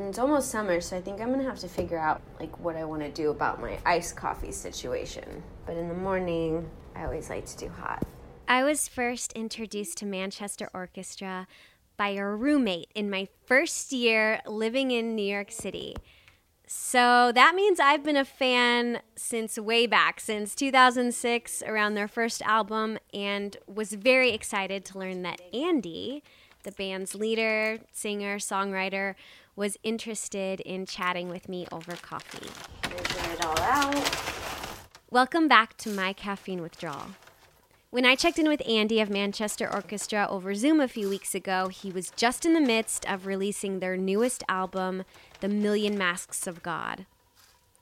and it's almost summer, so I think I'm gonna have to figure out like what I want to do about my iced coffee situation. But in the morning, I always like to do hot. I was first introduced to Manchester Orchestra by a roommate in my first year living in New York City. So that means I've been a fan since way back, since 2006, around their first album, and was very excited to learn that Andy, the band's leader, singer, songwriter, was interested in chatting with me over coffee. It all out. Welcome back to my caffeine withdrawal. When I checked in with Andy of Manchester Orchestra over Zoom a few weeks ago, he was just in the midst of releasing their newest album, The Million Masks of God.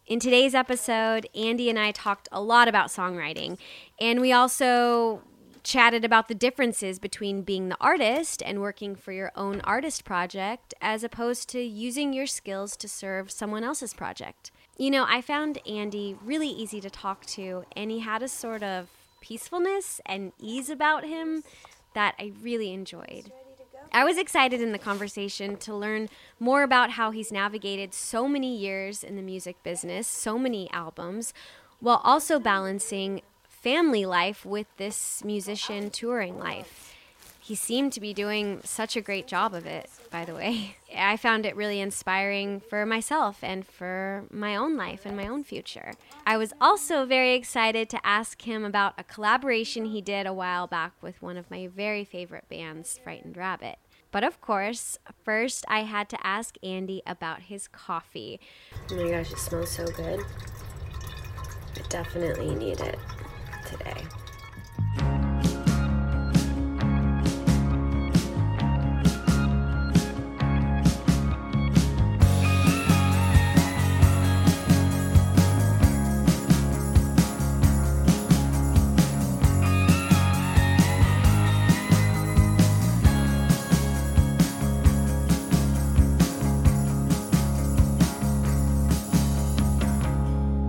In today's episode, Andy and I talked a lot about songwriting, and we also chatted about the differences between being the artist and working for your own artist project as opposed to using your skills to serve someone else's project. You know, I found Andy really easy to talk to, and he had a sort of peacefulness and ease about him that I really enjoyed. I was excited in the conversation to learn more about how he's navigated so many years in the music business, so many albums, while also balancing family life with this musician touring life. He seemed to be doing such a great job of it, by the way. I found it really inspiring for myself and for my own life and my own future. I was also very excited to ask him about a collaboration he did a while back with one of my very favorite bands, Frightened Rabbit. But of course, first I had to ask Andy about his coffee. Oh my gosh, it smells so good. I definitely need it today.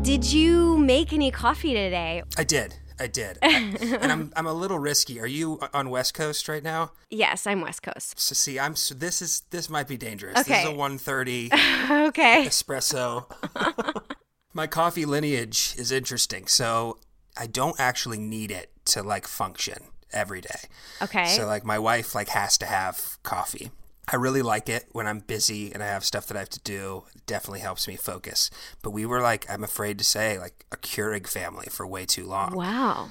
Did you make any coffee today? I did. I did. and I'm I'm a little risky. Are you on West Coast right now? Yes, I'm West Coast. So see, I'm so this is this might be dangerous. This Okay. is a 130 okay. espresso. My coffee lineage is interesting. So I don't actually need it to like function every day. Okay. So like my wife like has to have coffee. I really like it when I'm busy and I have stuff that I have to do. It definitely helps me focus. But we were like, I'm afraid to say, like a Keurig family for way too long. wow.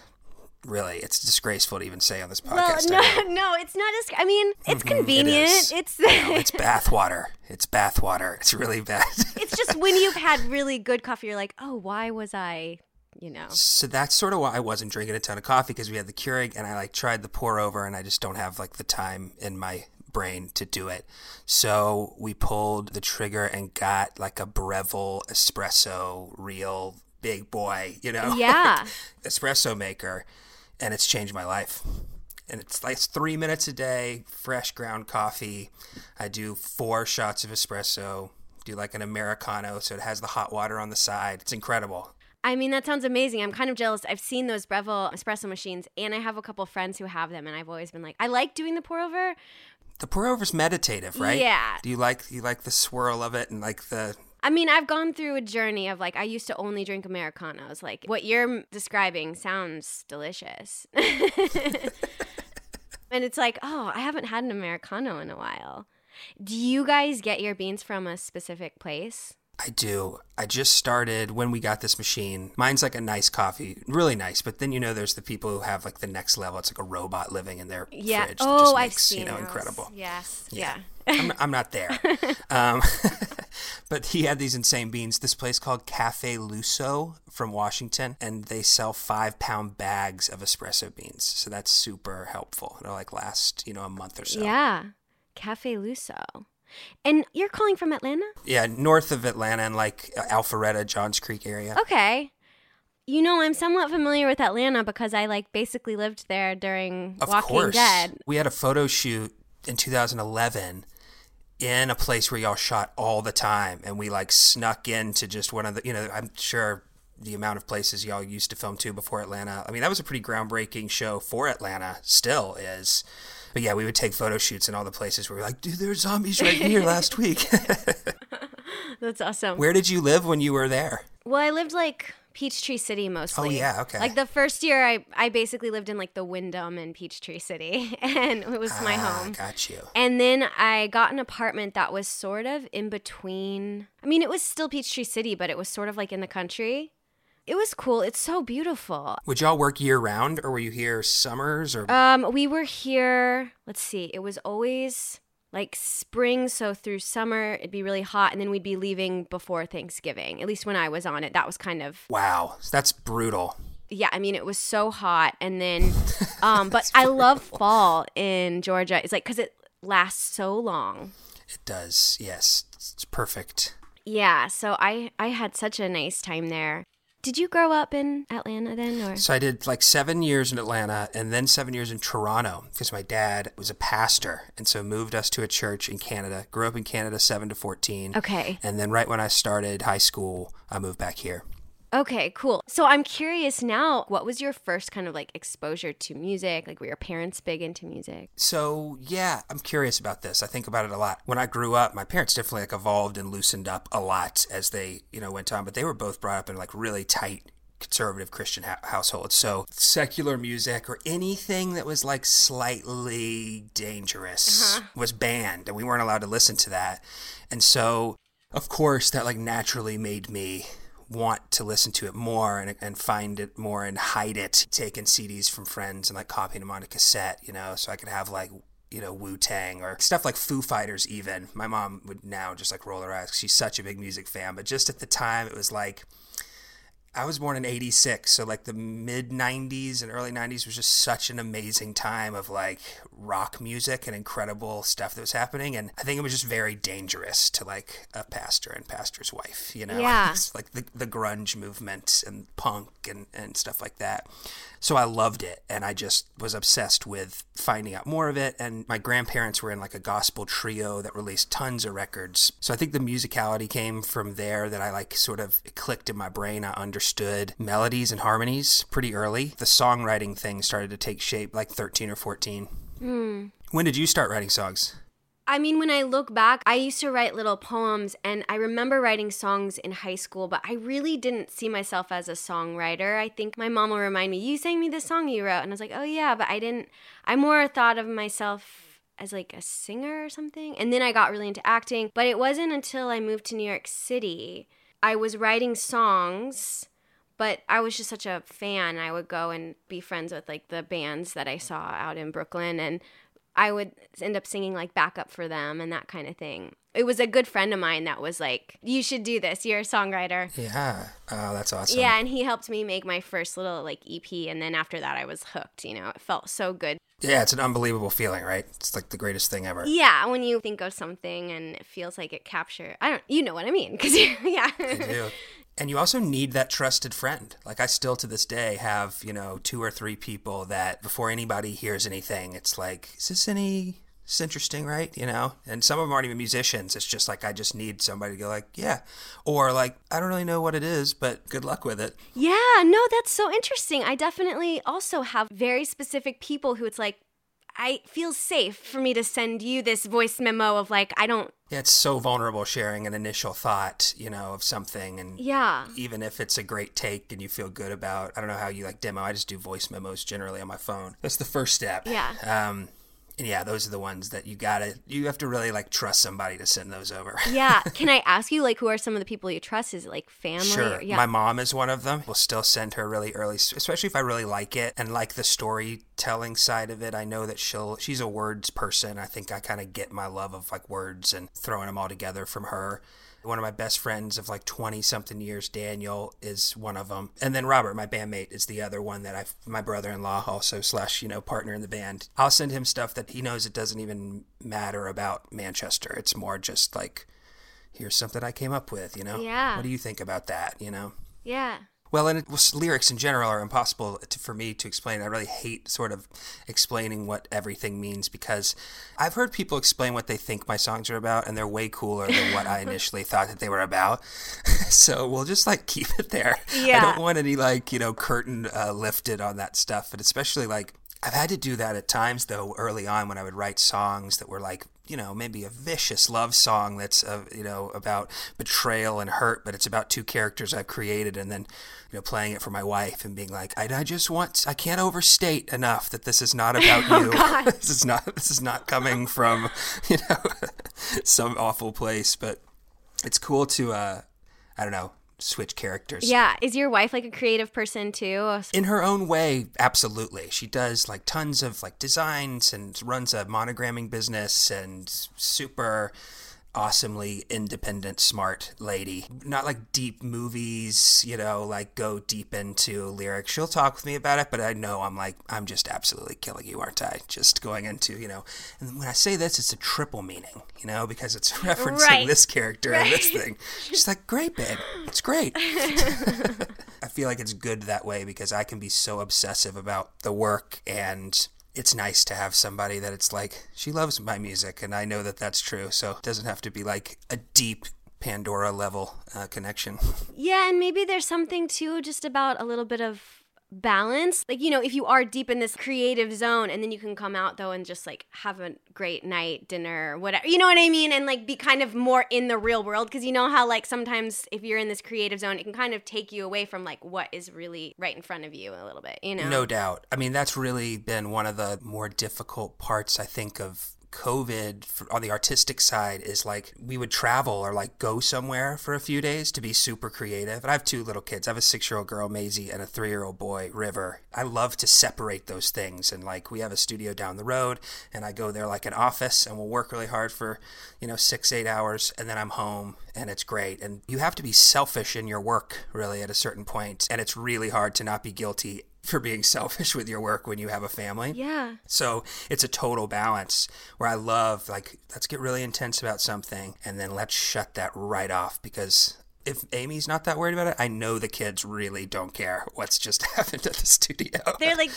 Really, it's disgraceful to even say on this podcast. I no, no, it's not as. I mean, it's Mhm, convenient. is. it's No, it's bathwater. It's bathwater. It's really bad. it's just when you've had really good coffee, you're like, oh, why was I, you know? so that's sort of why I wasn't drinking a ton of coffee because we had the Keurig and I like tried the pour over and I just don't have like the time in my brain to do it. So we pulled the trigger and got like a Breville espresso real big boy, you know? Yeah. espresso maker and it's changed my life. And it's like three minutes a day, fresh ground coffee. I do four shots of espresso, do like an Americano, so it has the hot water on the side. It's incredible. I mean, that sounds amazing. I'm kind of jealous. I've seen those Breville espresso machines, and I have a couple friends who have them, and I've always been like, I like doing the pour over. The pour over's meditative, right? Yeah. Do you like you like the swirl of it and like the I mean, I've gone through a journey of like, I used to only drink Americanos. Like, what you're describing sounds delicious. and it's like, oh, I haven't had an Americano in a while. Do you guys get your beans from a specific place? I do. I just started when we got this machine. Mine's like a nice coffee, really nice. But then you know, there's the people who have like the next level. It's like a robot living in their Yeah. fridge. that Oh, just I've seen you know those. incredible. Yes. Yeah. Yeah. I'm, I'm not there. Um, but he had these insane beans. This place called Caffe Lusso from Washington, and they sell five pound bags of espresso beans. So that's super helpful. It'll like last, you know, a month or so. Yeah. Caffe Lusso. And you're calling from Atlanta? Yeah, north of Atlanta and like Alpharetta, Johns Creek area. Okay. You know, I'm somewhat familiar with Atlanta because I like basically lived there during Of Walking course. Dead. We had a photo shoot in 2011 in a place where y'all shot all the time, and we like snuck into just one of the, you know, I'm sure the amount of places y'all used to film to before Atlanta. I mean, that was a pretty groundbreaking show for Atlanta, still is. But yeah, we would take photo shoots in all the places where we're like, dude, there there's zombies right here last week. That's awesome. Where did you live when you were there? Well, I lived like Peachtree City mostly. Oh, yeah, okay. Like the first year, I I basically lived in like the Wyndham in Peachtree City, and it was my Ah, home. got you. And then I got an apartment that was sort of in between. I mean, it was still Peachtree City, but it was sort of like in the country. It was cool. It's so beautiful. Would y'all work year round, or were you here summers, or Um, we were here. Let's see. It was always like spring, so through summer it'd be really hot, and then we'd be leaving before Thanksgiving. At least when I was on it, that was kind of wow, that's brutal. yeah. I mean, it was so hot, and then, um, but I love fall in Georgia. It's like because it lasts so long. It does, yes, it's perfect. Yeah. So I I had such a nice time there. Did you grow up in Atlanta then, or So I did like seven years in Atlanta and then seven years in Toronto because my dad was a pastor and so moved us to a church in Canada. Grew up in Canada seven to fourteen. okay? And then right when I started high school, I moved back here. Okay, cool. So I'm curious now, what was your first kind of like exposure to music? Like, were your parents big into music? So yeah, I'm curious about this. I think about it a lot. When I grew up, my parents definitely like evolved and loosened up a lot as they, you know, went on. But they were both brought up in like really tight conservative Christian ha- households. So secular music or anything that was like slightly dangerous uh-huh. was banned, and we weren't allowed to listen to that. And so, of course, that like naturally made me want to listen to it more and, and find it more and hide it, taking CDs from friends and like copying them on a cassette, you know, so I could have like you know Wu Tang or stuff like Foo Fighters. Even my mom would now just like roll her eyes. She's such a big music fan, but just at the time it was like. I was born in 86, so like the mid 90s and early 90s was just such an amazing time of like rock music and incredible stuff that was happening. And I think it was just very dangerous to like a pastor and pastor's wife, you know? Yeah. Like the, the grunge movement and punk and, and stuff like that. So I loved it and I just was obsessed with finding out more of it. And my grandparents were in like a gospel trio that released tons of records. So I think the musicality came from there that I like sort of clicked in my brain. I understood melodies and harmonies pretty early. The songwriting thing started to take shape like 13 or 14. Hmm. When did you start writing songs? I mean, when I look back, I used to write little poems, and I remember writing songs in high school, but I really didn't see myself as a songwriter. I think my mom will remind me, You sang me this song you wrote. And I was like, Oh, yeah, but I didn't, I more thought of myself as like a singer or something. And then I got really into acting, but it wasn't until I moved to New York City. I was writing songs but I was just such a fan. I would go and be friends with like the bands that I saw out in Brooklyn and I would end up singing like backup for them and that kind of thing. It was a good friend of mine that was like, "You should do this. You're a songwriter." Yeah. Oh, that's awesome. Yeah, and he helped me make my first little like EP and then after that I was hooked, you know. It felt so good. Yeah, it's an unbelievable feeling, right? It's like the greatest thing ever. Yeah, when you think of something and it feels like it capture I don't you know what I mean cuz yeah. I do. And you also need that trusted friend. Like I still to this day have, you know, two or three people that before anybody hears anything, it's like, is this any it's interesting, right? You know? And some of them aren't even musicians. It's just like I just need somebody to go like, yeah. Or like, I don't really know what it is, but good luck with it. Yeah, no, that's so interesting. I definitely also have very specific people who it's like, I feel safe for me to send you this voice memo of like, I don't, Yeah, it's so vulnerable sharing an initial thought, you know, of something and yeah. even if it's a great take and you feel good about I don't know how you like demo. I just do voice memos generally on my phone. That's the first step. Yeah. Um and yeah, those are the ones that you gotta you have to really like trust somebody to send those over. Yeah. Can I ask you, like, who are some of the people you trust? Is it like family? Sure. Or, yeah. My mom is one of them. We'll still send her really early, especially if I really like it and like the storytelling side of it. I know that she'll, she's a words person. I think I kind of get my love of like words and throwing them all together from her. One of my best friends of like 20 something years, Daniel, is one of them. And then Robert, my bandmate, is the other one that I've, my brother in law also, slash, you know, partner in the band. I'll send him stuff that he knows it doesn't even matter about Manchester. It's more just like, here's something I came up with, you know? Yeah. What do you think about that, you know? yeah. Well, and it was, lyrics in general are impossible to, for me to explain. I really hate sort of explaining what everything means because I've heard people explain what they think my songs are about, and they're way cooler than what I initially thought that they were about. so we'll just like keep it there. I don't want any like you know curtain uh, lifted on that stuff, but especially like I've had to do that at times though early on when I would write songs that were like you know, maybe a vicious love song that's, uh, you know, about betrayal and hurt, but it's about two characters I've created and then, you know, playing it for my wife and being like, I, I just want, I can't overstate enough that this is not about Oh, you. God. this is not, this is not coming from, you know, some awful place, but it's cool to, uh, I don't know, switch characters. Yeah. Is your wife like a creative person too? In her own way, absolutely. She does like tons of like designs and runs a monogramming business and super awesomely independent, smart lady. Not like deep movies, you know, like go deep into lyrics. She'll talk with me about it, but I know I'm like, I'm just absolutely killing you, aren't I? Just going into, you know, and when I say this, it's a triple meaning, you know, because it's referencing Right. this character and this thing. She's like, great, babe. It's great. I feel like it's good that way because I can be so obsessive about the work and it's nice to have somebody that it's like she loves my music and I know that that's true so it doesn't have to be like a deep Pandora level uh, connection. Yeah, and maybe there's something too just about a little bit of balance. Like, you know, if you are deep in this creative zone and then you can come out though and just like have a great night, dinner, whatever. You know what I mean? And like be kind of more in the real world because you know how like sometimes if you're in this creative zone, it can kind of take you away from like what is really right in front of you a little bit, you know? No doubt. I mean, that's really been one of the more difficult parts, I think, of COVID for, on the artistic side is like we would travel or like go somewhere for a few days to be super creative. And I have two little kids. I have a six year old girl, Maisie, and a three year old boy, River. I love to separate those things. And like we have a studio down the road, and I go there like an office and we'll work really hard for, you know, six, eight hours. And then I'm home and it's great. And you have to be selfish in your work, really, at a certain point. And it's really hard to not be guilty for being selfish with your work when you have a family. Yeah. So it's a total balance where I love, like, let's get really intense about something and then let's shut that right off because if Amy's not that worried about it, I know the kids really don't care what's just happened at the studio. They're like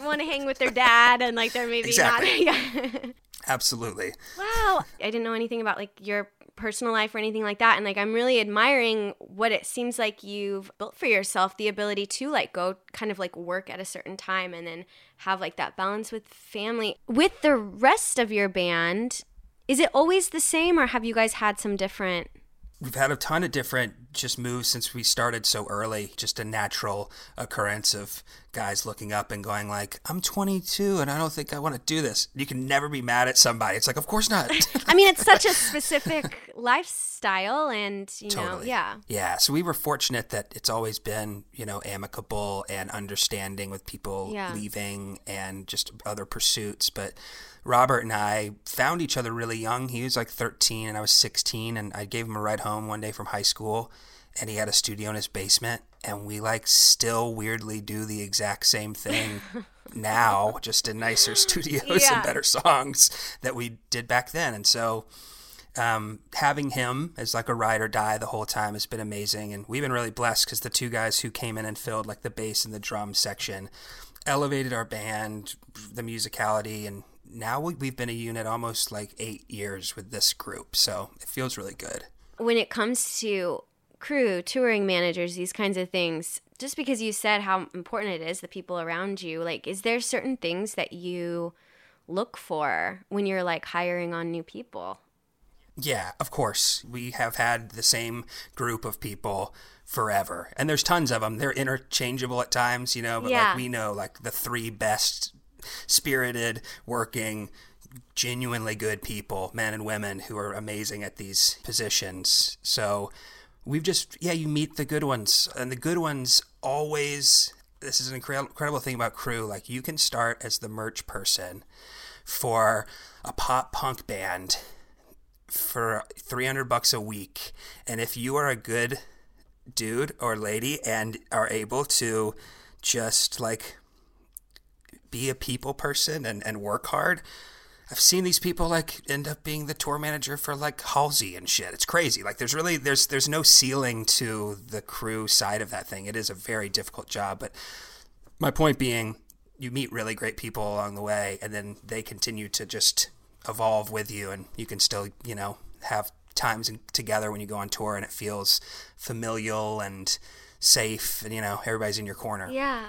want to hang with their dad and like they're maybe Exactly. not. Yeah. Absolutely. Wow. I didn't know anything about like your personal life or anything like that. And like I'm really admiring what it seems like you've built for yourself, the ability to like go kind of like work at a certain time and then have like that balance with family. With the rest of your band, is it always the same or have you guys had some different We've had a ton of different just moves since we started so early. Just a natural occurrence of guys looking up and going like, "I'm 22 and I don't think I want to do this." You can never be mad at somebody. It's like, "Of course not." I mean, it's such a specific lifestyle and, you know, yeah. Yeah. So we were fortunate that it's always been, you know, amicable and understanding with people Yeah. leaving and just other pursuits. But Robert and I found each other really young. He was like 13 and I was 16. And I gave him a ride home one day from high school. And he had a studio in his basement. And we like still weirdly do the exact same thing now, just in nicer studios Yeah. and better songs that we did back then. And so um, having him as like a ride or die the whole time has been amazing. And we've been really blessed because the two guys who came in and filled like the bass and the drum section elevated our band, the musicality, and now we- we've been a unit almost like eight years with this group. So it feels really good. when it comes to crew, touring managers, these kinds of things, just because you said how important it is, the people around you, like, is there certain things that you look for when you're like hiring on new people? Yeah, of course. We have had the same group of people forever. And there's tons of them. They're interchangeable at times, you know, but Yeah. like we know like the three best spirited, working, genuinely good people, men and women who are amazing at these positions. So we've just yeah, you meet the good ones. And the good ones always this is an incredible incredible thing about crew like you can start as the merch person for a pop punk band for 300 bucks a week. And if you are a good dude or lady and are able to just like be a people person and, and work hard i've seen these people like end up being the tour manager for like halsey and shit it's crazy like there's really there's there's no ceiling to the crew side of that thing it is a very difficult job but my point being you meet really great people along the way and then they continue to just evolve with you and you can still you know have times together when you go on tour and it feels familial and safe and you know everybody's in your corner Yeah.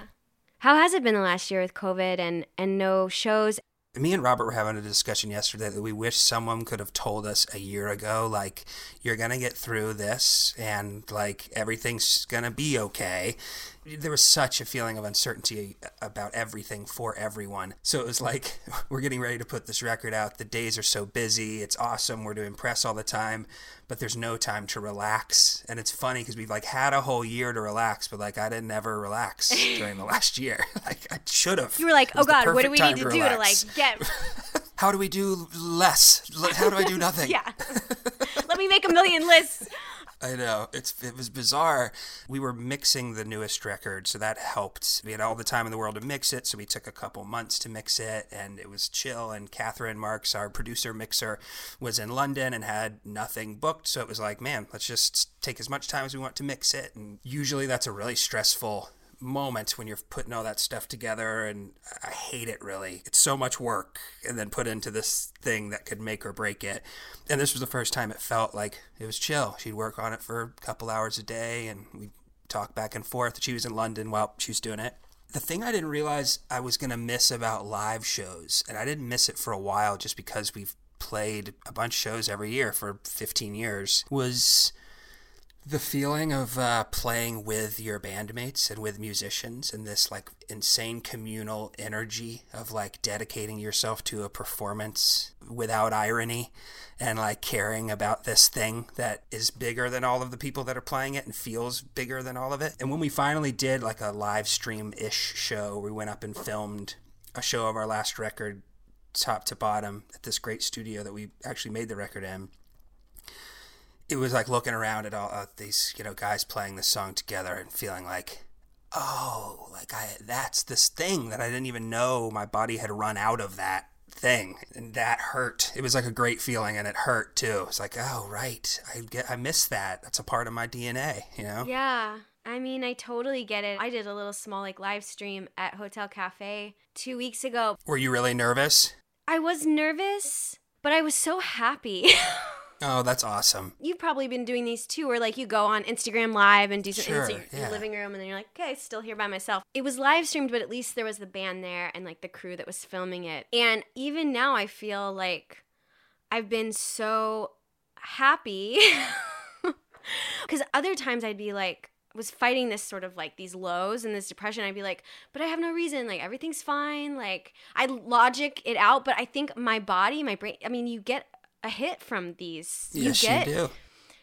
How has it been the last year with COVID and and no shows? Me and Robert were having a discussion yesterday that we wish someone could have told us a year ago, like, you're going to get through this and, like, everything's going to be okay. There was such a feeling of uncertainty about everything for everyone. So it was like, we're getting ready to put this record out. The days are so busy. It's awesome. We're doing press all the time, but there's no time to relax. And it's funny because we've, like, had a whole year to relax, but, like, I didn't ever relax during the last year. like, I should have. You were like, oh, God, what do we need to, to do to, like, get. How do we do less? How do I do nothing? yeah. Let me make a million lists. I know it's it was bizarre. We were mixing the newest record, so that helped. We had all the time in the world to mix it, so we took a couple months to mix it, and it was chill. And Catherine Marks, our producer mixer, was in London and had nothing booked, so it was like, man, let's just take as much time as we want to mix it. And usually that's a really stressful moment when you're putting all that stuff together and I hate it really. It's so much work and then put into this thing that could make or break it. And this was the first time it felt like it was chill. She'd work on it for a couple hours a day and we'd talk back and forth. She was in London while she was doing it. The thing I didn't realize I was going to miss about live shows, and I didn't miss it for a while just because we've played a bunch of shows every year for 15 years, was the feeling of uh, playing with your bandmates and with musicians and this like insane communal energy of like dedicating yourself to a performance without irony and like caring about this thing that is bigger than all of the people that are playing it and feels bigger than all of it. And when we finally did like a live stream ish show, we went up and filmed a show of our last record top to bottom at this great studio that we actually made the record in it was like looking around at all uh, these you know guys playing this song together and feeling like oh like i that's this thing that i didn't even know my body had run out of that thing and that hurt it was like a great feeling and it hurt too it's like oh right i get i miss that that's a part of my dna you know yeah I mean, I totally get it. I did a little small like live stream at Hotel Cafe 2 weeks ago. Were you really nervous? I was nervous, but I was so happy. Oh, that's awesome. You've probably been doing these too, where like you go on Instagram Live and do something Sure, in your yeah. living room, and then you're like, okay, still here by myself. It was live streamed, but at least there was the band there and like the crew that was filming it. And even now, I feel like I've been so happy because other times I'd be like, was fighting this sort of like these lows and this depression. I'd be like, but I have no reason. Like everything's fine. Like I logic it out, but I think my body, my brain. I mean, you get a hit from these. yes you get you do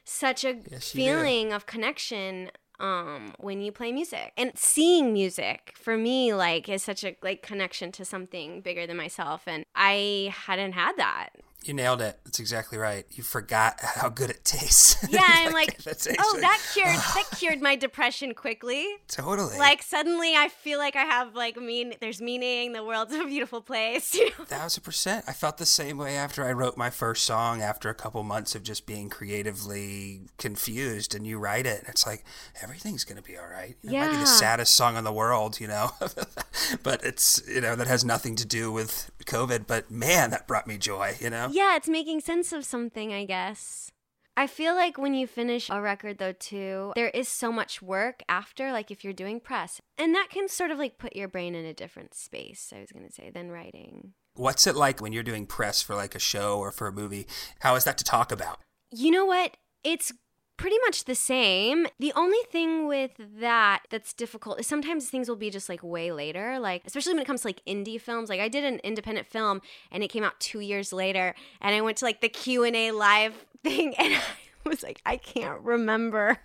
such a Yes, you do. feeling of connection um when you play music and seeing music for me like is such a like connection to something bigger than myself and i hadn't had that you nailed it that's exactly right you forgot how good it tastes yeah i'm like oh that cured that cured my depression quickly totally like suddenly i feel like i have like mean there's meaning the world's a beautiful place you know? Thousand percent. I felt the same way after I wrote my first song. After a couple months of just being creatively confused, and you write it, and it's like everything's gonna be all right. It might be the saddest song in the world, you know, but it's you know that has nothing to do with COVID. But man, that brought me joy. You know. Yeah, it's making sense of something, I guess. I feel like when you finish a record, though, too, there is so much work after, like if you're doing press. And that can sort of like put your brain in a different space, I was going to say, than writing. What's it like when you're doing press for like a show or for a movie? How is that to talk about? You know what? It's pretty much the same. The only thing with that that's difficult is sometimes things will be just like way later, like especially when it comes to like indie films. Like I did an independent film and it came out 2 years later and I went to like the Q&A live thing and I was like I can't remember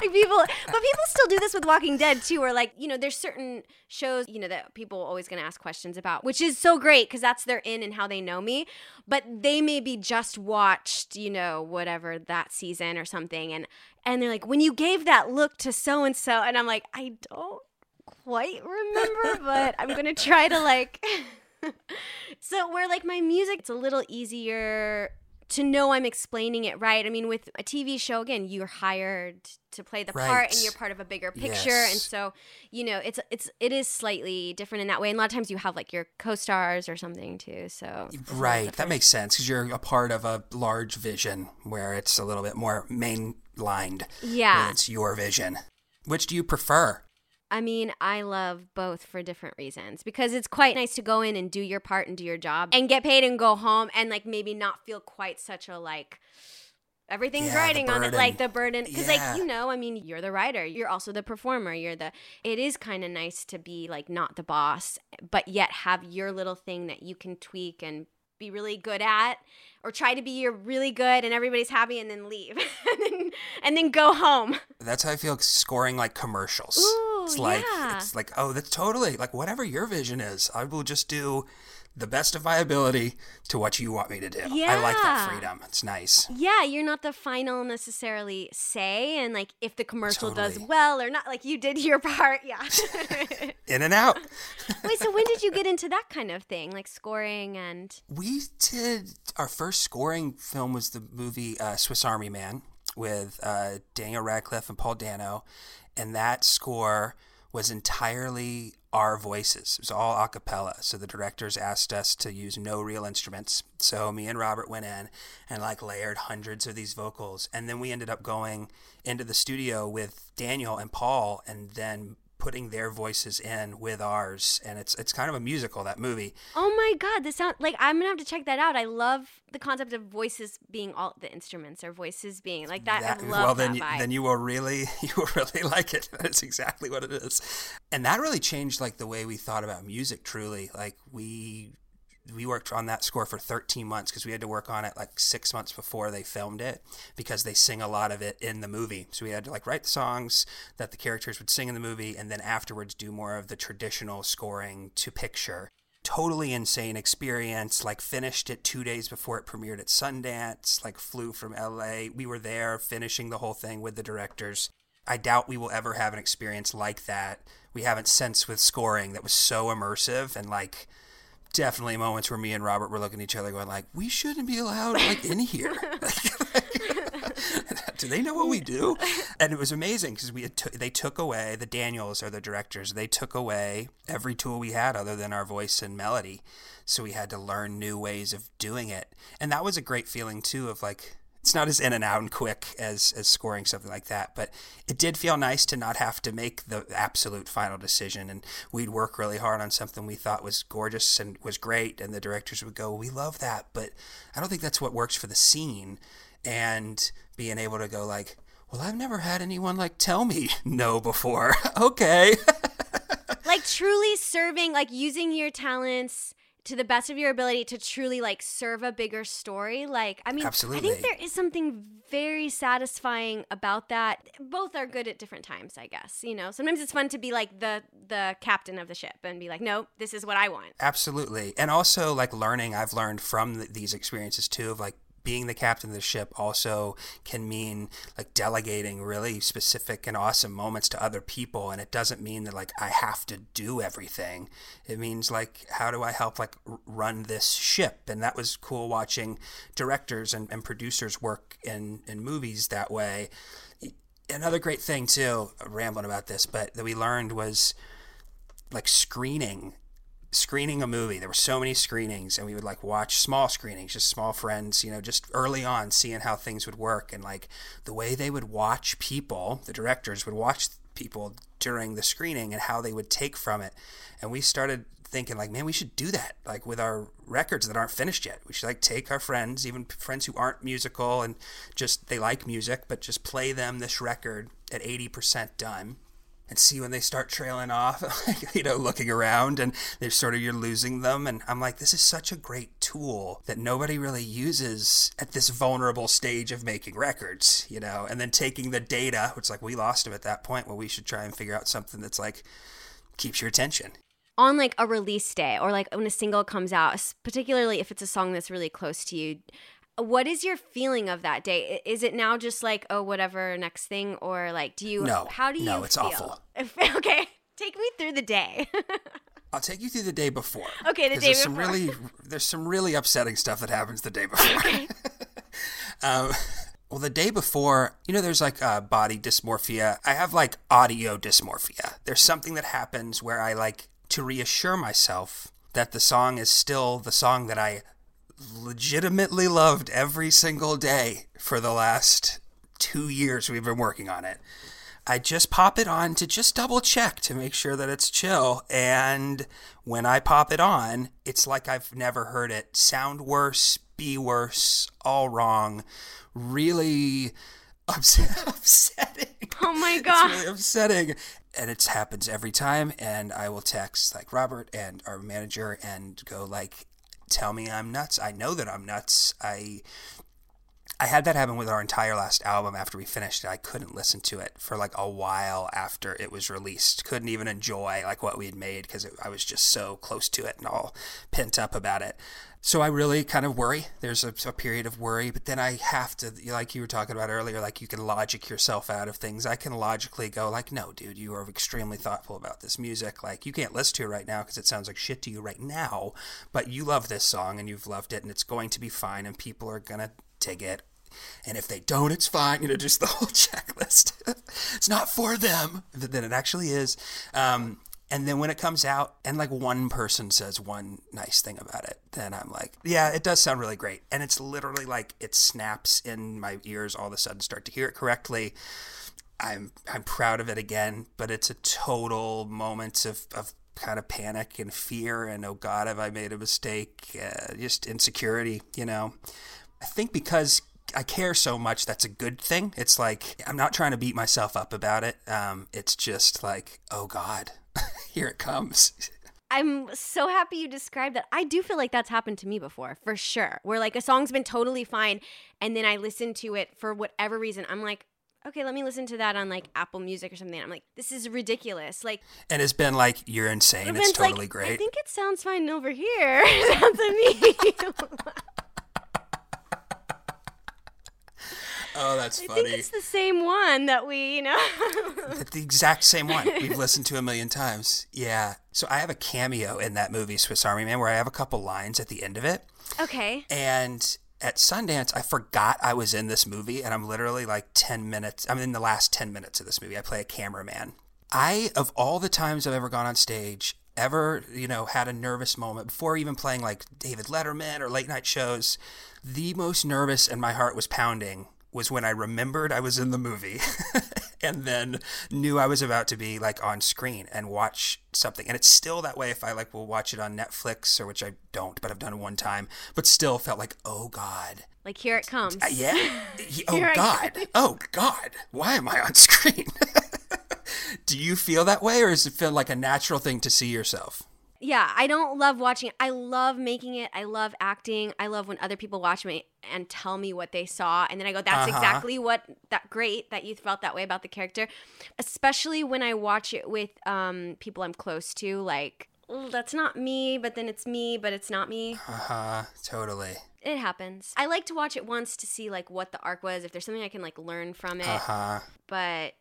like people but people still do this with walking dead too where like you know there's certain shows you know that people are always to ask questions about which is so great because that's their in and how they know me. But they maybe just watched you know whatever that season or something and and they're like when you gave that look to so and so and i'm like i don't quite remember but i'm gonna try to like so where like my music it's a little easier to know I'm explaining it right. I mean, with a TV show, again, you're hired to play the part, and you're part of a bigger picture, Yes. and so you know it's it's it is slightly different in that way. And a lot of times you have like your co-stars or something too. So Right, that makes sense because you're a part of a large vision where it's a little bit more mainlined. Yeah. it's your vision. Which do you prefer? I mean, I love both for different reasons because it's quite nice to go in and do your part and do your job and get paid and go home and like maybe not feel quite such a like everything's Yeah, the riding on it like the burden because Yeah. like you know i mean you're the writer you're also the performer you're the it is kind of nice to be like not the boss but yet have your little thing that you can tweak and be really good at or try to be really good and everybody's happy and then leave and, then, and then go home That's how I feel scoring like commercials. Ooh, it's like yeah. it's like oh that's totally like whatever your vision is. I will just do the best of my ability to what you want me to do. Yeah. I like that freedom. It's nice. yeah you're not the final necessarily say and like if the commercial does well or not like you did your part yeah In and out. wait so when did you get into that kind of thing like scoring and We did our first scoring film was the movie uh, Swiss Army Man with uh, Daniel Radcliffe and Paul Dano, and that score was entirely our voices. It was all a cappella. So the directors asked us to use no real instruments. So me and Robert went in and like layered hundreds of these vocals, and then we ended up going into the studio with Daniel and Paul, and then putting their voices in with ours and it's it's kind of a musical that movie Oh my god, this sound like I'm gonna have to check that out. I love the concept of voices being all the instruments or voices being like that. I love well, then that you, vibe. then you will really you will really like it. That's exactly what it is, and that really changed like the way we thought about music. Truly, like we we worked on that score for 13 months because we had to work on it like six months before they filmed it because they sing a lot of it in the movie. So we had to like write the songs that the characters would sing in the movie, and then afterwards do more of the traditional scoring to picture. Totally insane experience like finished it two days before it premiered at sundance like flew from la we were there finishing the whole thing with the directors. I doubt we will ever have an experience like that. We haven't since with scoring that was so immersive and like definitely moments where me and robert were looking at each other going like we shouldn't be allowed like in here do they know what we do? And it was amazing because we had t- they took away the Daniels are the directors. They took away every tool we had other than our voice and melody. So we had to learn new ways of doing it, and that was a great feeling too. Of like it's not as in and out and quick as as scoring something like that, but it did feel nice to not have to make the absolute final decision. And we'd work really hard on something we thought was gorgeous and was great, and the directors would go, "We love that, but I don't think that's what works for the scene." and being able to go like well i've never had anyone like tell me no before okay like truly serving, like using your talents to the best of your ability to truly like serve a bigger story. Like, I mean, I think there is something very satisfying about that. Both are good at different times, I guess. You know, sometimes it's fun to be like the the captain of the ship and be like, no, this is what I want. absolutely and also like learning i've learned from th- these experiences too of like being the captain of the ship also can mean like delegating really specific and awesome moments to other people and it doesn't mean that like i have to do everything. It means like how do i help like run this ship? And that was cool watching directors and, and producers work in in movies that way. Another great thing too rambling about this but that we learned was like screening screening a movie. There were so many screenings and we would like watch small screenings just small friends you know just early on seeing how things would work and like the way they would watch people the directors would watch people during the screening and how they would take from it. And we started thinking like man we should do that like with our records that aren't finished yet. We should like take our friends even friends who aren't musical and just they like music but just play them this record at 80% done and see when they start trailing off, like, you know, looking around and they're sort of you're losing them. And I'm like, this is such a great tool that nobody really uses at this vulnerable stage of making records, you know, and then taking the data, which like we lost them at that point where we should try and figure out something that's like keeps your attention. on like a release day or like when a single comes out, particularly if it's a song that's really close to you, what is your feeling of that day? Is it now just like oh whatever next thing or like do you No. how do you No, it's feel? awful. okay, take me through the day. I'll take you through the day before. Okay, the day there's some before. really there's some really upsetting stuff that happens the day before. um, well, the day before, you know, there's like uh, body dysmorphia. I have like audio dysmorphia. There's something that happens where I like to reassure myself that the song is still the song that I legitimately loved every single day for the last two years we've been working on it. I just pop it on to just double check to make sure that it's chill. And when I pop it on, it's like I've never heard it sound worse, be worse, all wrong. Really upset, upsetting. Oh my god. It's really upsetting. And it happens every time. And I will text like Robert and our manager and go like, tell me I'm nuts. I know that I'm nuts. I I had that happen with our entire last album after we finished it. I couldn't listen to it for like a while after it was released. Couldn't even enjoy like what we had made because I was just so close to it and all pent up about it. So I really kind of worry. There's a, a, period of worry, but then I have to, like you were talking about earlier, like you can logic yourself out of things. I can logically go like, no, dude, you are extremely thoughtful about this music. Like you can't listen to it right now because it sounds like shit to you right now, but you love this song and you've loved it and it's going to be fine and people are gonna dig it and if they don't, it's fine. You know, just the whole checklist. it's not for them. Then it actually is. Um, and then when it comes out and like one person says one nice thing about it, then I'm like, yeah, it does sound really great. And it's literally like it snaps in my ears all of a sudden, start to hear it correctly. I'm I'm proud of it again, but it's a total moment of, of kind of panic and fear and oh god, have I made a mistake? Uh, just insecurity, you know. I think because I care so much that's a good thing. It's like I'm not trying to beat myself up about it. Um, it's just like, oh God, here it comes. I'm so happy you described that. I do feel like that's happened to me before, for sure. Where like a song's been totally fine, and then I listen to it for whatever reason. I'm like, okay, let me listen to that on like Apple Music or something. I'm like, this is ridiculous. Like, and it's been like, you're insane. It's totally like, great. I think it sounds fine over here. sounds to me. Oh, that's funny. I think it's the same one that we, you know. the exact same one. We've listened to a million times. Yeah. So I have a cameo in that movie, Swiss Army Man, where I have a couple lines at the end of it. Okay. And at Sundance, I forgot I was in this movie, and I'm literally like 10 minutes. I'm in the last 10 minutes of this movie. I play a cameraman. I, of all the times I've ever gone on stage, ever, you know, had a nervous moment before even playing like David Letterman or late night shows, the most nervous and my heart was pounding was when I remembered I was in the movie and then knew I was about to be like on screen and watch something. And it's still that way if I like will watch it on Netflix or which I don't, but I've done it one time, but still felt like, oh God. Like here it comes. Uh, yeah. oh God. Oh God. Why am I on screen? Do you feel that way or does it feel like a natural thing to see yourself? Yeah, I don't love watching it. I love making it. I love acting. I love when other people watch me and tell me what they saw. And then I go, that's uh-huh. exactly what that great that you felt that way about the character. Especially when I watch it with um, people I'm close to, like, that's not me, but then it's me, but it's not me. Uh huh. Totally. It happens. I like to watch it once to see like what the arc was, if there's something I can like learn from it. Uh huh. But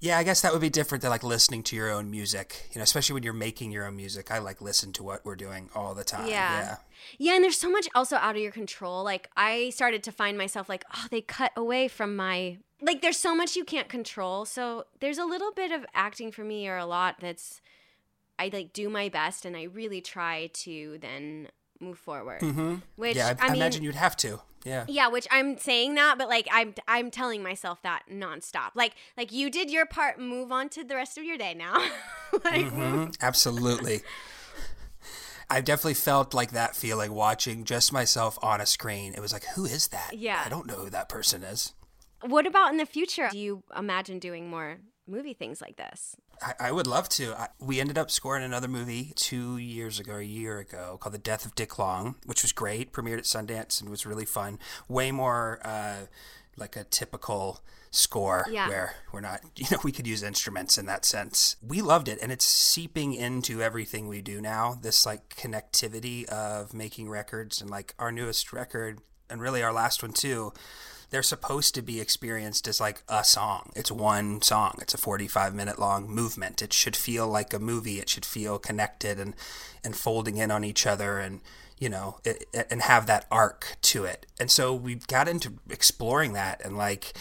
yeah, I guess that would be different than like listening to your own music. You know, especially when you're making your own music. I like listen to what we're doing all the time. Yeah. Yeah. Yeah, and there's so much also out of your control. Like I started to find myself like, oh, they cut away from my like there's so much you can't control. So there's a little bit of acting for me or a lot that's I like do my best and I really try to then move forward. Mm-hmm. Which yeah, I, I, I mean, imagine you'd have to. Yeah. Yeah, which I'm saying that, but like I'm I'm telling myself that nonstop. Like like you did your part, move on to the rest of your day now. like, mm-hmm. Absolutely. I definitely felt like that feeling watching just myself on a screen. It was like, who is that? Yeah. I don't know who that person is. What about in the future? Do you imagine doing more movie things like this? I, I would love to. I, we ended up scoring another movie two years ago, a year ago, called The Death of Dick Long, which was great. Premiered at Sundance and was really fun. Way more uh, like a typical score yeah. where we're not, you know, we could use instruments in that sense. We loved it, and it's seeping into everything we do now. This like connectivity of making records, and like our newest record, and really our last one too they're supposed to be experienced as like a song. It's one song. It's a 45 minute long movement. It should feel like a movie. It should feel connected and and folding in on each other and you know it, and have that arc to it. And so we got into exploring that and like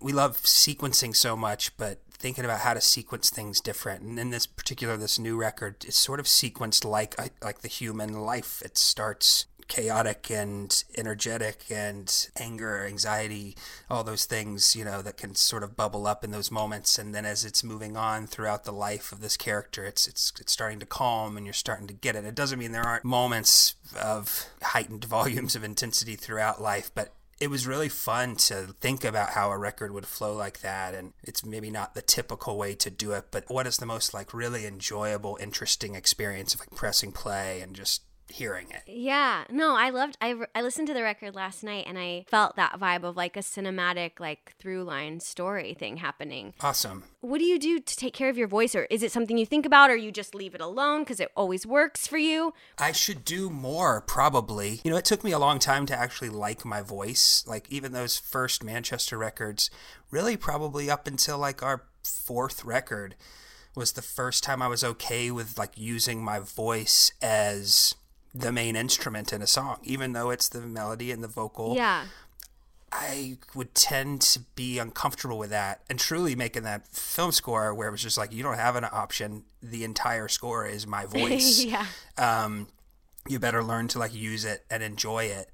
we love sequencing so much, but thinking about how to sequence things different. And in this particular, this new record it's sort of sequenced like like the human life. It starts chaotic and energetic and anger, anxiety, all those things, you know, that can sort of bubble up in those moments. And then as it's moving on throughout the life of this character, it's it's it's starting to calm and you're starting to get it. It doesn't mean there aren't moments of heightened volumes of intensity throughout life, but it was really fun to think about how a record would flow like that and it's maybe not the typical way to do it but what is the most like really enjoyable interesting experience of like pressing play and just hearing it. Yeah. No, I loved I I listened to the record last night and I felt that vibe of like a cinematic like through line story thing happening. Awesome. What do you do to take care of your voice or is it something you think about or you just leave it alone cuz it always works for you? I should do more probably. You know, it took me a long time to actually like my voice. Like even those first Manchester records, really probably up until like our fourth record was the first time I was okay with like using my voice as the main instrument in a song, even though it's the melody and the vocal. Yeah. I would tend to be uncomfortable with that and truly making that film score where it was just like, you don't have an option. The entire score is my voice. yeah. Um, you better learn to like use it and enjoy it.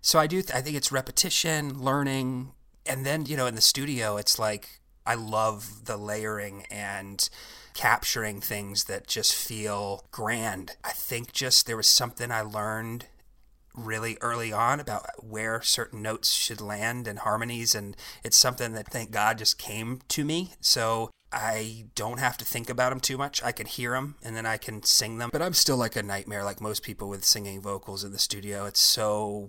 So I do, th- I think it's repetition, learning. And then, you know, in the studio, it's like, I love the layering and, capturing things that just feel grand. I think just there was something I learned really early on about where certain notes should land and harmonies and it's something that thank God just came to me. So I don't have to think about them too much. I can hear them and then I can sing them. But I'm still like a nightmare like most people with singing vocals in the studio. It's so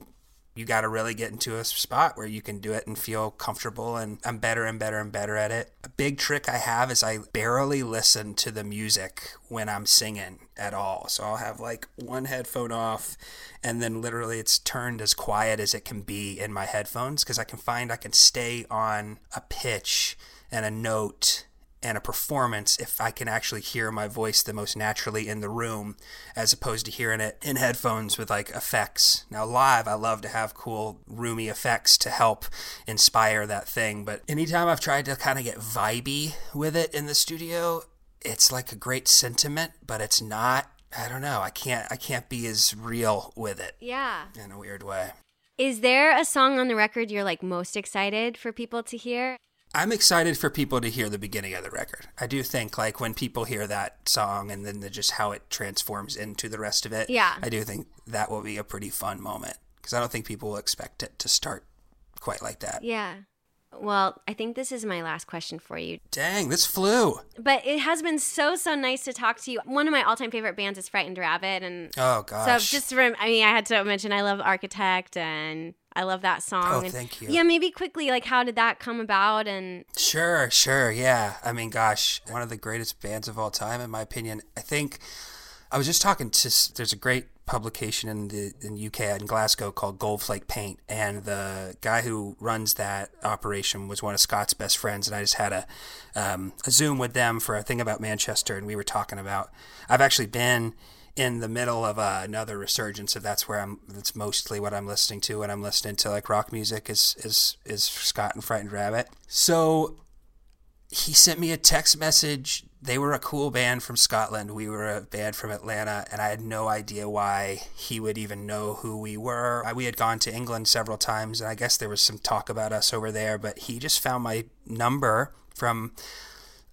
you got to really get into a spot where you can do it and feel comfortable and I'm better and better and better at it. A big trick I have is I barely listen to the music when I'm singing at all. So I'll have like one headphone off and then literally it's turned as quiet as it can be in my headphones because I can find I can stay on a pitch and a note and a performance if I can actually hear my voice the most naturally in the room as opposed to hearing it in headphones with like effects. Now, live, I love to have cool, roomy effects to help inspire that thing, but anytime I've tried to kind of get vibey with it in the studio, it's like a great sentiment, but it's not. I don't know. I can't. I can't be as real with it. Yeah. In a weird way. Is there a song on the record you're like most excited for people to hear? I'm excited for people to hear the beginning of the record. I do think like when people hear that song and then the, just how it transforms into the rest of it. Yeah. I do think that will be a pretty fun moment because I don't think people will expect it to start quite like that. Yeah. Well, I think this is my last question for you. Dang, this flew. But it has been so so nice to talk to you. One of my all time favorite bands is Frightened Rabbit, and oh gosh. So just from, I mean, I had to mention I love Architect and I love that song. Oh, and thank you. Yeah, maybe quickly, like, how did that come about? And sure, sure, yeah. I mean, gosh, one of the greatest bands of all time, in my opinion. I think I was just talking to. There's a great publication in the in UK in Glasgow called Goldflake Paint, and the guy who runs that operation was one of Scott's best friends, and I just had a um, a Zoom with them for a thing about Manchester, and we were talking about. I've actually been in the middle of uh, another resurgence. If that's where I'm, that's mostly what I'm listening to when I'm listening to like rock music is is is Scott and Frightened Rabbit. So he sent me a text message. They were a cool band from Scotland. We were a band from Atlanta, and I had no idea why he would even know who we were. We had gone to England several times, and I guess there was some talk about us over there, but he just found my number from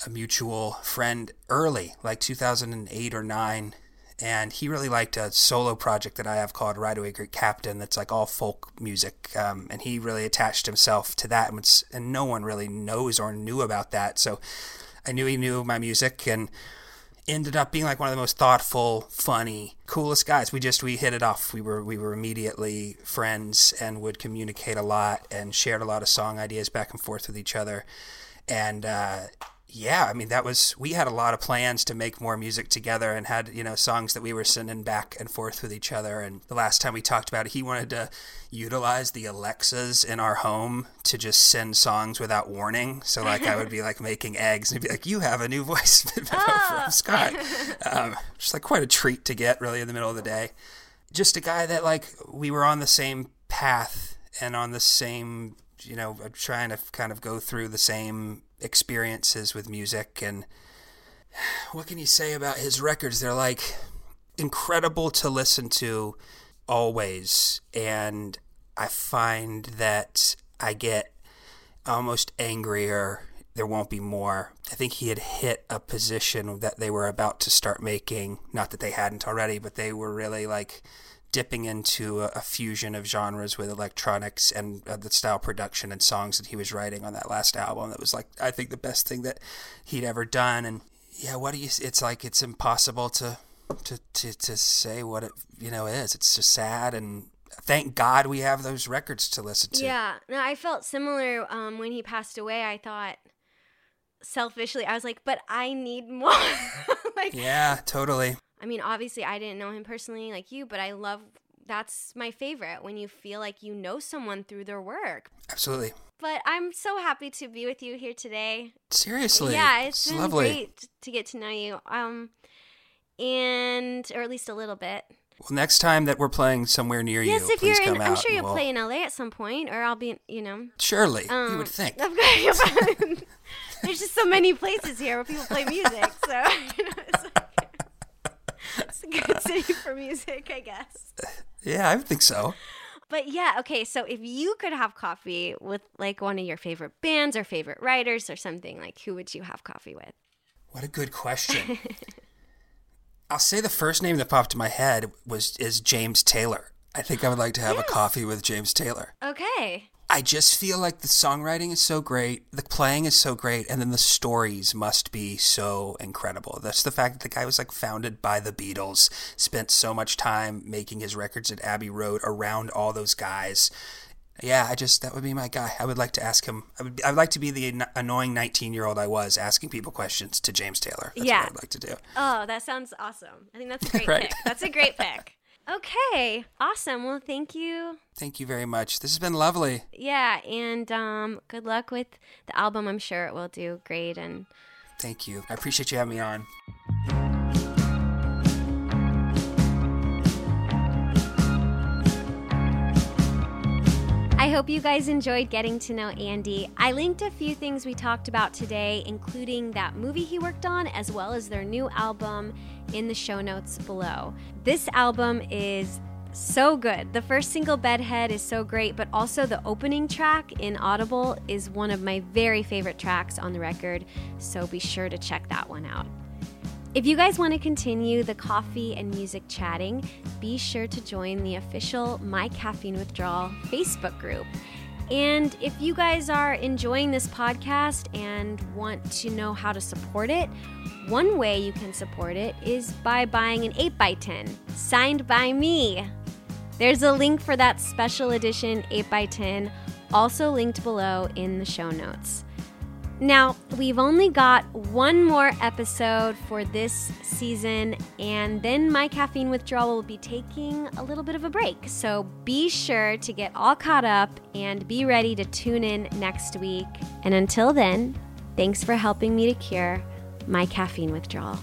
a mutual friend early, like 2008 or 9 and he really liked a solo project that I have called Right Away Great Captain that's like all folk music. Um, and he really attached himself to that, and, and no one really knows or knew about that. So I knew he knew my music and ended up being like one of the most thoughtful, funny, coolest guys. We just we hit it off. We were we were immediately friends and would communicate a lot and shared a lot of song ideas back and forth with each other. And uh, yeah, I mean that was we had a lot of plans to make more music together and had you know songs that we were sending back and forth with each other. And the last time we talked about it, he wanted to utilize the Alexas in our home to just send songs without warning. So like I would be like making eggs and be like, "You have a new voice oh. from Scott." Um, just like quite a treat to get really in the middle of the day. Just a guy that like we were on the same path and on the same you know trying to kind of go through the same experiences with music and what can you say about his records they're like incredible to listen to always. And I find that I get almost angrier. There won't be more. I think he had hit a position that they were about to start making. Not that they hadn't already, but they were really like dipping into a, a fusion of genres with electronics and uh, the style production and songs that he was writing on that last album. That was like, I think, the best thing that he'd ever done. And yeah, what do you? It's like it's impossible to to to to say what it you know is. It's just sad and. Thank God we have those records to listen to. Yeah, no, I felt similar um, when he passed away. I thought selfishly, I was like, but I need more. like, Yeah, totally. I mean, obviously, I didn't know him personally like you, but I love that's my favorite when you feel like you know someone through their work. Absolutely. But I'm so happy to be with you here today. Seriously. yeah, it's been lovely. great to get to know you. Um, and or at least a little bit. Well, next time that we're playing somewhere near yes, you, if please you're in, I'm sure you'll we'll- play in LA at some point, or I'll be, you know. Surely, Um, you would think. Okay. There's just so many places here where people play music, so you know, it's, a good city for music, I guess. Yeah, I would think so. But yeah, okay. So if you could have coffee with like one of your favorite bands or favorite writers or something, like who would you have coffee with? What a good question. I'll say the first name that popped to my head was is James Taylor. I think I would like to have a coffee with James Taylor. Okay. I just feel like the songwriting is so great, the playing is so great, and then the stories must be so incredible. That's the fact that the guy was like founded by the Beatles, spent so much time making his records at Abbey Road around all those guys. Yeah, I just that would be my guy. I would like to ask him. I would. I would like to be the annoying nineteen-year-old I was, asking people questions to James Taylor. That's Yeah. what I'd like to do. Oh, that sounds awesome. I think that's a great Right. pick. That's a great pick. Okay. Awesome. Well, thank you. Thank you very much. This has been lovely. Yeah, and um, good luck with the album. I'm sure it will do great. And Thank you. I appreciate you having me on. I hope you guys enjoyed getting to know Andy. I linked a few things we talked about today, including that movie he worked on, as well as their new album in the show notes below. This album is so good. The first single, Bedhead, is so great, but also the opening track Inaudible is one of my very favorite tracks on the record, so be sure to check that one out. If you guys want to continue the coffee and music chatting, be sure to join the official My Caffeine Withdrawal Facebook group. And if you guys are enjoying this podcast and want to know how to support it, one way you can support it is by buying an 8x10 signed by me. There's a link for that special edition 8x10, also linked below in the show notes. Now, we've only got one more episode for this season, and then my caffeine withdrawal will be taking a little bit of a break. So be sure to get all caught up and be ready to tune in next week. And until then, thanks for helping me to cure my caffeine withdrawal.